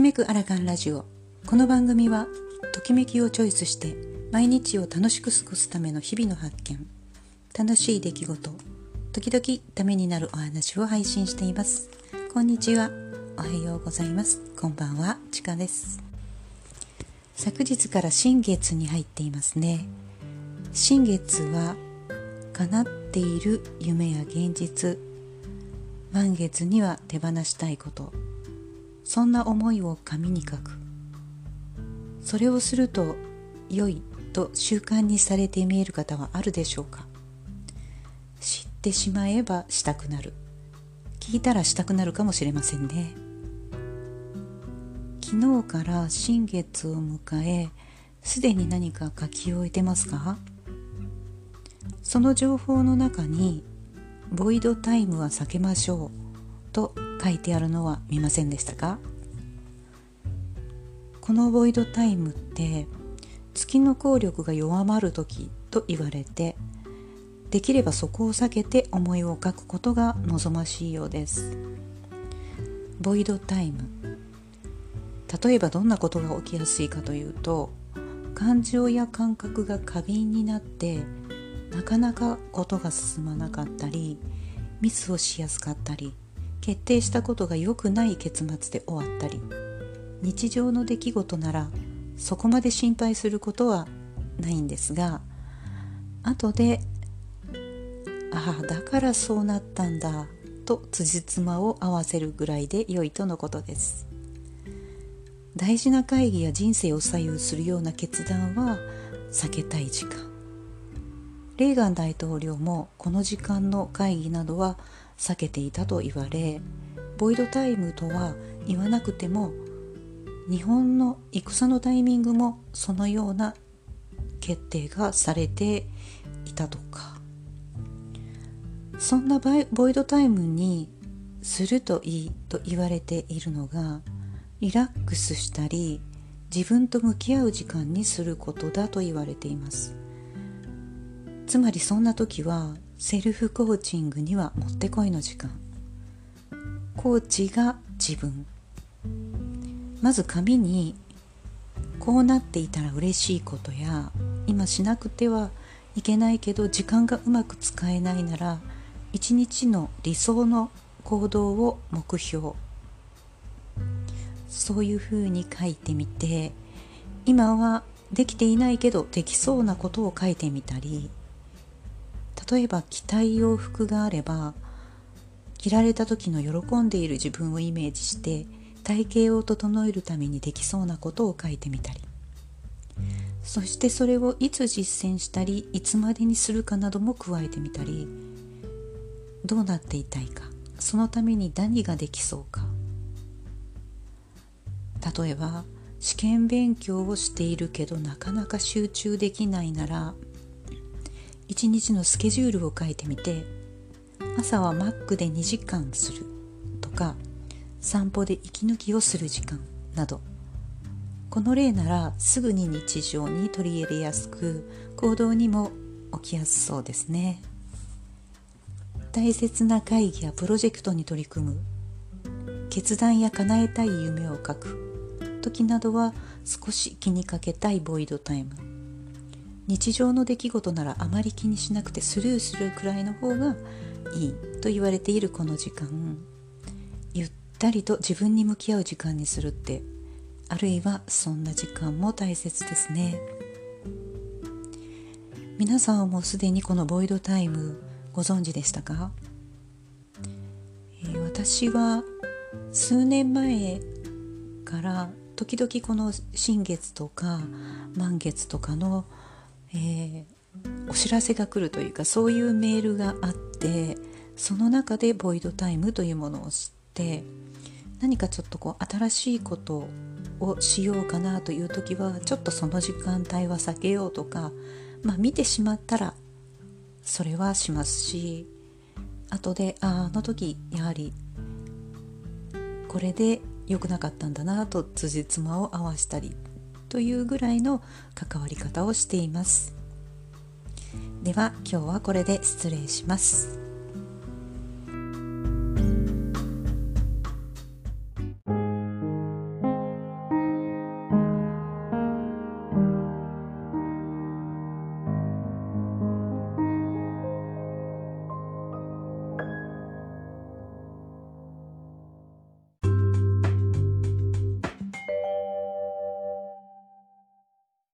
きめくアラカンラジオ。この番組はときめきをチョイスして毎日を楽しく過ごすための日々の発見。楽しい出来事時々ためになるお話を配信しています。こんにちは。おはようございます。こんばんは。ちかです。昨日から新月に入っていますね。新月は叶っている夢や現実。満月には手放したいこと。そんな思いを紙に書く。それをすると良いと習慣にされて見える方はあるでしょうか。知ってしまえばしたくなる。聞いたらしたくなるかもしれませんね。昨日から新月を迎えすでに何か書き終えてますか？その情報の中にボイドタイムは避けましょうと書いてあるのは見ませんでしたか？このボイドタイムって月の効力が弱まる時と言われてできればそこを避けて思いを書くことが望ましいようです。ボイドタイム。例えばどんなことが起きやすいかというと感情や感覚が過敏になってなかなかことが進まなかったりミスをしやすかったり決定したことが良くない結末で終わったり日常の出来事ならそこまで心配することはないんですが後でああだからそうなったんだと辻褄を合わせるぐらいで良いとのことです。大事な会議や人生を左右するような決断は避けたい時間。レーガン大統領もこの時間の会議などは避けていたと言われボイドタイムとは言わなくても日本の戦のタイミングもそのような決定がされていたとか。そんなボイドタイムにするといいと言われているのがリラックスしたり自分と向き合う時間にすることだと言われています。つまりそんな時はセルフコーチングにはもってこいの時間。コーチが自分。まず紙にこうなっていたら嬉しいことや今しなくてはいけないけど時間がうまく使えないなら一日の理想の行動を目標。そういうふうに書いてみて今はできていないけどできそうなことを書いてみたり例えば着たい洋服があれば着られた時の喜んでいる自分をイメージして体型を整えるためにできそうなことを書いてみたり。そしてそれをいつ実践したりいつまでにするかなども加えてみたり。どうなっていたいか。そのために何ができそうか。例えば試験勉強をしているけどなかなか集中できないなら1日のスケジュールを書いてみて朝はマックで2時間するとか散歩で息抜きをする時間など。この例ならすぐに日常に取り入れやすく行動にも起きやすそうですね。大切な会議やプロジェクトに取り組む。決断や叶えたい夢を書く。時などは少し気にかけたいボイドタイム。日常の出来事ならあまり気にしなくてスルーするくらいの方がいいと言われているこの時間。ゆったりと自分に向き合う時間にするってあるいはそんな時間も大切ですね。皆さんはもうすでにこのボイドタイムご存知でしたか、えー、私は数年前から時々この新月とか満月とかのえー、お知らせが来るというかそういうメールがあってその中でボイドタイムというものを知って何かちょっとこう新しいことをしようかなという時はちょっとその時間帯は避けようとかまあ見てしまったらそれはしますし後でああの時やはりこれで良くなかったんだなと辻褄を合わしたりというぐらいの関わり方をしています。では今日はこれで失礼します。